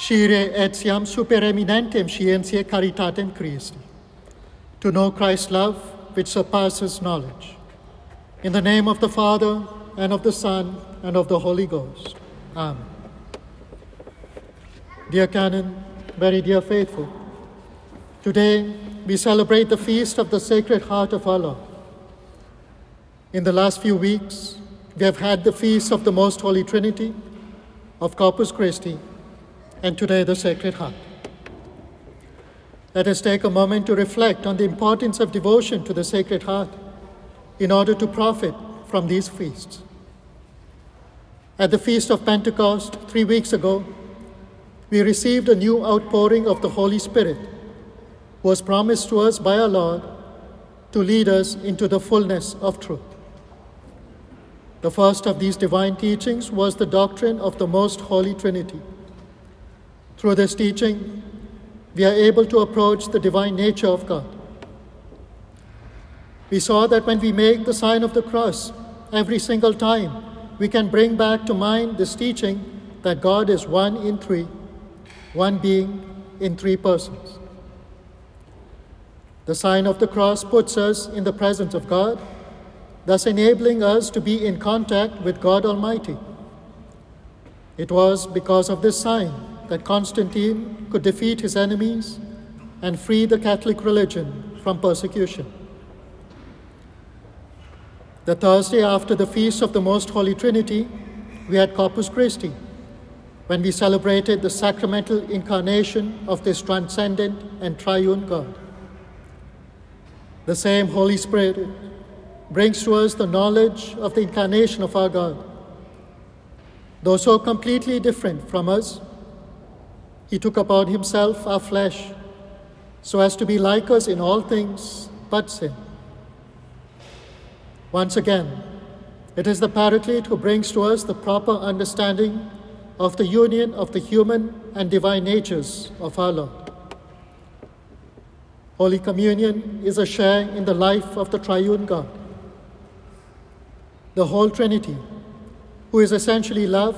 Scire etiam super eminentem scientiae caritatem Christi, to know Christ's love which surpasses knowledge. In the name of the Father, and of the Son, and of the Holy Ghost. Amen. Dear Canon, very dear faithful, today we celebrate the feast of the Sacred Heart of our Lord. In the last few weeks, we have had the feast of the Most Holy Trinity, of Corpus Christi, and today the Sacred Heart. Let us take a moment to reflect on the importance of devotion to the Sacred Heart in order to profit from these feasts. At the Feast of Pentecost, three weeks ago, we received a new outpouring of the Holy Spirit, who was promised to us by our Lord to lead us into the fullness of truth. The first of these divine teachings was the doctrine of the Most Holy Trinity. Through this teaching, we are able to approach the divine nature of God. We saw that when we make the sign of the cross every single time, we can bring back to mind this teaching that God is one in three, one being in three persons. The sign of the cross puts us in the presence of God thus enabling us to be in contact with God Almighty. It was because of this sign that Constantine could defeat his enemies and free the Catholic religion from persecution. The Thursday after the Feast of the Most Holy Trinity, we had Corpus Christi, when we celebrated the sacramental incarnation of this transcendent and triune God. The same Holy Spirit brings to us the knowledge of the incarnation of our God. Though so completely different from us, he took upon himself our flesh so as to be like us in all things but sin. Once again, it is the Paraclete who brings to us the proper understanding of the union of the human and divine natures of our Lord. Holy Communion is a share in the life of the triune God the whole Trinity, who is essentially love,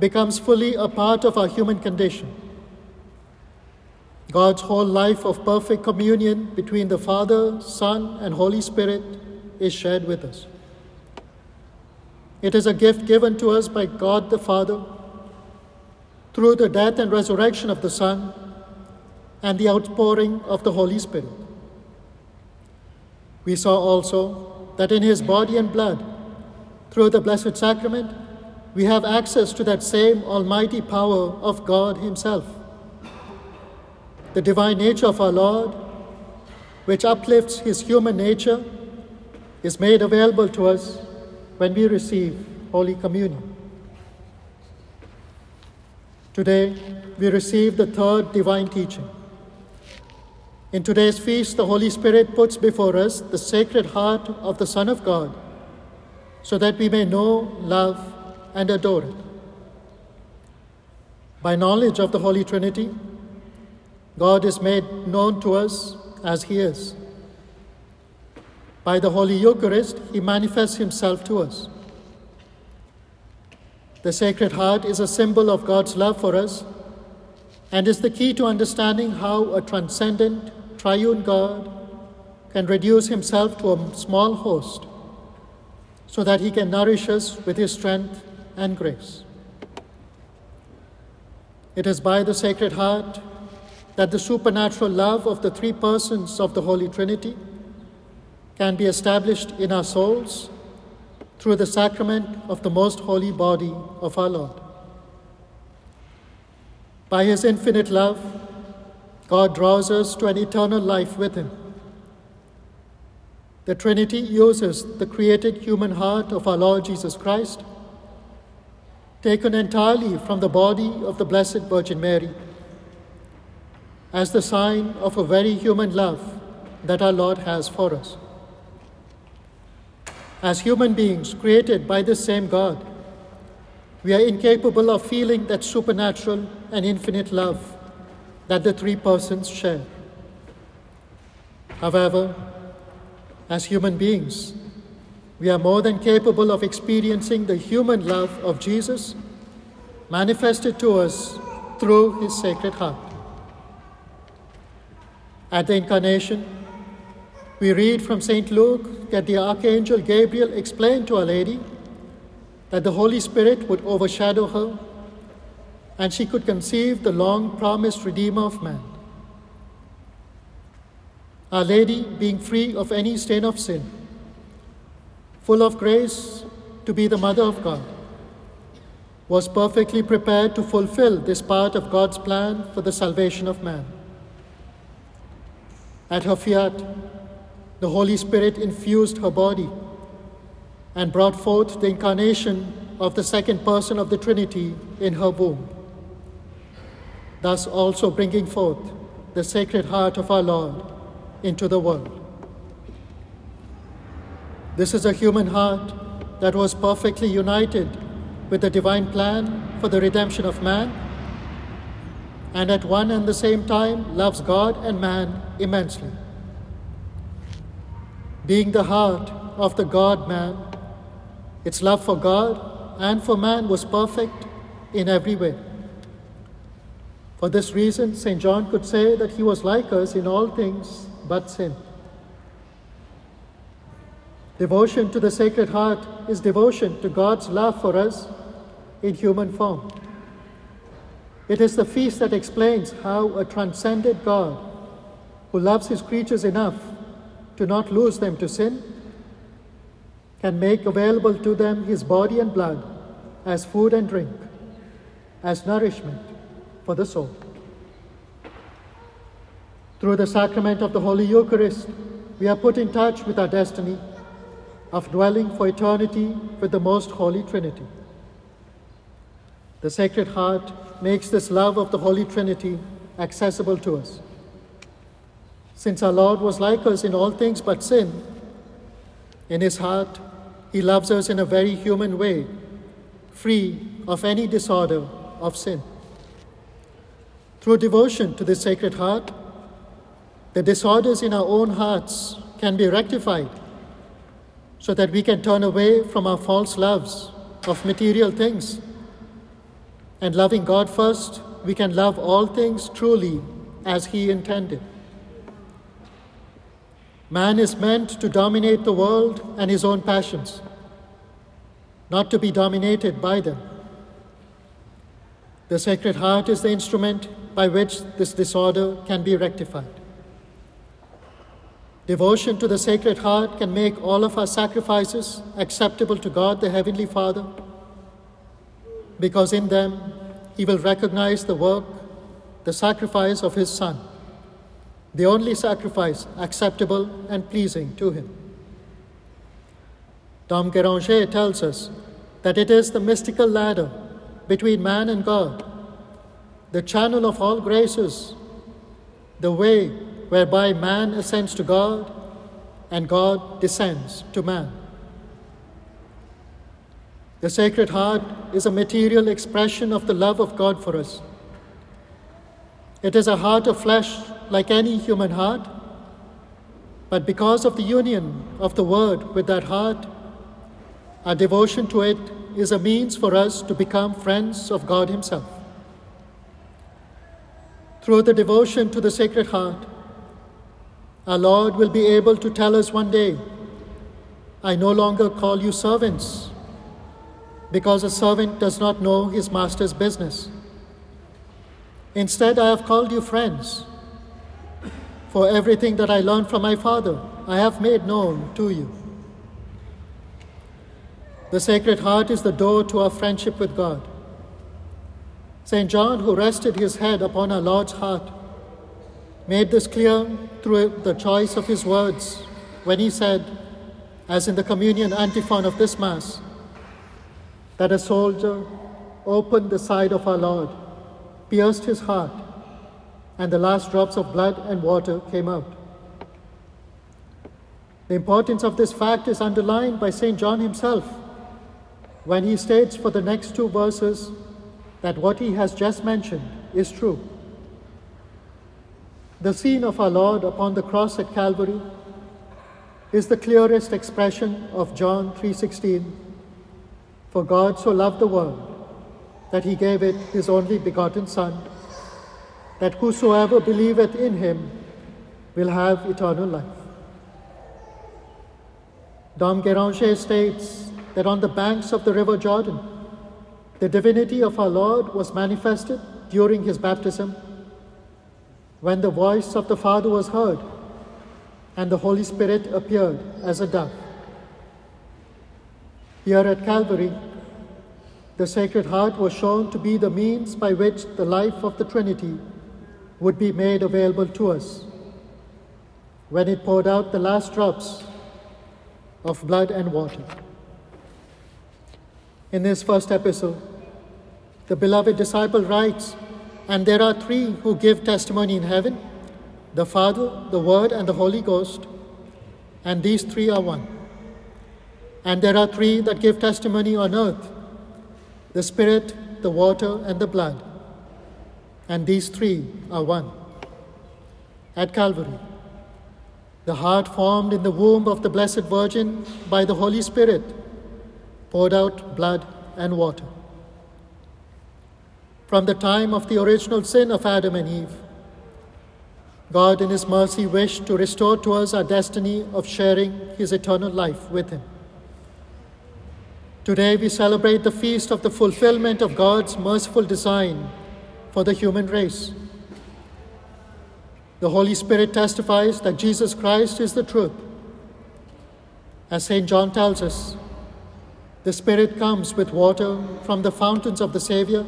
becomes fully a part of our human condition. God's whole life of perfect communion between the Father, Son, and Holy Spirit is shared with us. It is a gift given to us by God the Father through the death and resurrection of the Son and the outpouring of the Holy Spirit. We saw also that in his body and blood, through the Blessed Sacrament, we have access to that same almighty power of God Himself. The divine nature of our Lord, which uplifts His human nature, is made available to us when we receive Holy Communion. Today, we receive the third divine teaching. In today's feast, the Holy Spirit puts before us the sacred heart of the Son of God so that we may know, love, and adore it. By knowledge of the Holy Trinity, God is made known to us as He is. By the Holy Eucharist, He manifests Himself to us. The Sacred Heart is a symbol of God's love for us and is the key to understanding how a transcendent, triune God can reduce Himself to a small host so that He can nourish us with His strength and grace. It is by the Sacred Heart that the supernatural love of the three persons of the Holy Trinity can be established in our souls through the sacrament of the most holy body of our Lord. By His infinite love, God draws us to an eternal life with Him. The Trinity uses the created human heart of our Lord Jesus Christ, taken entirely from the body of the Blessed Virgin Mary, as the sign of a very human love that our Lord has for us. As human beings created by the same God, we are incapable of feeling that supernatural and infinite love that the three persons share. However, as human beings. We are more than capable of experiencing the human love of Jesus manifested to us through his sacred heart. At the incarnation, we read from St. Luke that the Archangel Gabriel explained to Our Lady that the Holy Spirit would overshadow her and she could conceive the long promised Redeemer of man. Our Lady, being free of any stain of sin, full of grace to be the Mother of God, was perfectly prepared to fulfill this part of God's plan for the salvation of man. At her fiat, the Holy Spirit infused her body and brought forth the incarnation of the second person of the Trinity in her womb, thus also bringing forth the Sacred Heart of our Lord into the world. This is a human heart that was perfectly united with the divine plan for the redemption of man, and at one and the same time loves God and man immensely. Being the heart of the God man, its love for God and for man was perfect in every way. For this reason, St. John could say that he was like us in all things but sin. Devotion to the Sacred Heart is devotion to God's love for us in human form. It is the feast that explains how a transcendent God, who loves his creatures enough to not lose them to sin, can make available to them his body and blood as food and drink, as nourishment for the soul. Through the sacrament of the Holy Eucharist, we are put in touch with our destiny of dwelling for eternity with the Most Holy Trinity. The Sacred Heart makes this love of the Holy Trinity accessible to us. Since our Lord was like us in all things but sin, in his heart, he loves us in a very human way, free of any disorder of sin. Through devotion to the Sacred Heart, the disorders in our own hearts can be rectified so that we can turn away from our false loves of material things. And loving God first, we can love all things truly as He intended. Man is meant to dominate the world and his own passions, not to be dominated by them. The Sacred Heart is the instrument by which this disorder can be rectified. Devotion to the Sacred Heart can make all of our sacrifices acceptable to God the Heavenly Father, because in them He will recognize the work, the sacrifice of His Son the only sacrifice acceptable and pleasing to Him. Dom Guéranger tells us that it is the mystical ladder between man and God, the channel of all graces, the way whereby man ascends to God and God descends to man. The Sacred Heart is a material expression of the love of God for us. It is a heart of flesh like any human heart, but because of the union of the Word with that heart, our devotion to it is a means for us to become friends of God Himself. Through the devotion to the Sacred Heart, our Lord will be able to tell us one day, I no longer call you servants, because a servant does not know his master's business. Instead, I have called you friends. For everything that I learned from my Father, I have made known to you. The Sacred Heart is the door to our friendship with God. St. John, who rested his head upon our Lord's heart, made this clear through the choice of his words when he said, as in the communion antiphon of this Mass, that a soldier opened the side of our Lord pierced his heart, and the last drops of blood and water came out. The importance of this fact is underlined by St. John himself when he states for the next two verses that what he has just mentioned is true. The scene of our Lord upon the cross at Calvary is the clearest expression of John 3:16 for God so loved the world that he gave it his only begotten Son, that whosoever believeth in him will have eternal life. Dom Guéranger states that on the banks of the river Jordan, the divinity of our Lord was manifested during his baptism when the voice of the Father was heard and the Holy Spirit appeared as a dove. Here at Calvary, the Sacred Heart was shown to be the means by which the life of the Trinity would be made available to us when it poured out the last drops of blood and water. In this first epistle, the beloved disciple writes, And there are three who give testimony in heaven the Father, the Word, and the Holy Ghost, and these three are one. And there are three that give testimony on earth the Spirit, the water, and the blood. And these three are one. At Calvary, the heart formed in the womb of the Blessed Virgin by the Holy Spirit poured out blood and water. From the time of the original sin of Adam and Eve, God in His mercy wished to restore to us our destiny of sharing His eternal life with Him. Today we celebrate the feast of the fulfillment of God's merciful design for the human race. The Holy Spirit testifies that Jesus Christ is the truth. As St. John tells us, the Spirit comes with water from the fountains of the Savior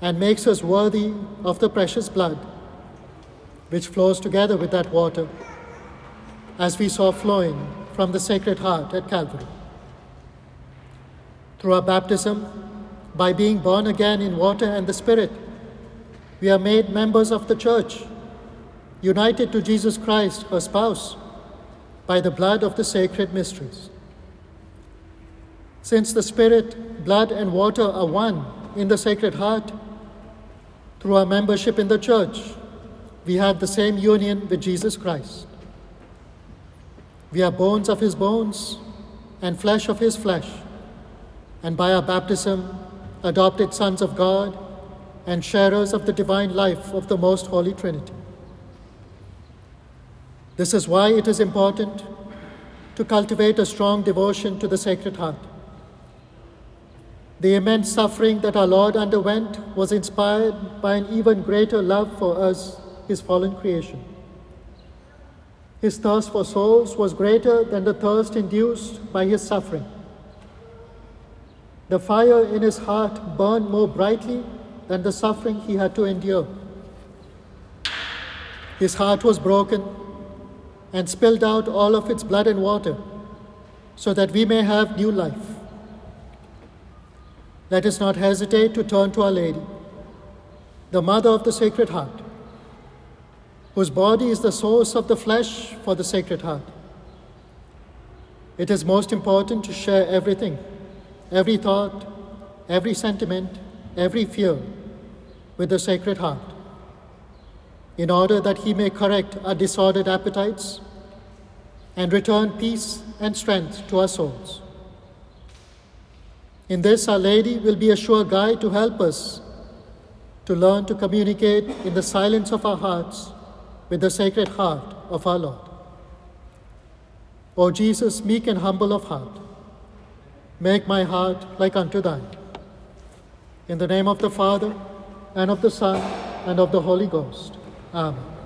and makes us worthy of the precious blood, which flows together with that water, as we saw flowing from the Sacred Heart at Calvary. Through our baptism, by being born again in water and the Spirit, we are made members of the Church, united to Jesus Christ, her spouse, by the blood of the sacred mysteries. Since the Spirit, blood, and water are one in the Sacred Heart, through our membership in the Church, we have the same union with Jesus Christ. We are bones of His bones and flesh of His flesh and by our baptism, adopted sons of God and sharers of the divine life of the Most Holy Trinity. This is why it is important to cultivate a strong devotion to the Sacred Heart. The immense suffering that our Lord underwent was inspired by an even greater love for us, His fallen creation. His thirst for souls was greater than the thirst induced by His suffering. The fire in his heart burned more brightly than the suffering he had to endure. His heart was broken and spilled out all of its blood and water so that we may have new life. Let us not hesitate to turn to Our Lady, the Mother of the Sacred Heart, whose body is the source of the flesh for the Sacred Heart. It is most important to share everything every thought, every sentiment, every fear with the Sacred Heart, in order that He may correct our disordered appetites and return peace and strength to our souls. In this, Our Lady will be a sure guide to help us to learn to communicate in the silence of our hearts with the Sacred Heart of our Lord. O Jesus, meek and humble of heart, Make my heart like unto thine. In the name of the Father, and of the Son, and of the Holy Ghost. Amen.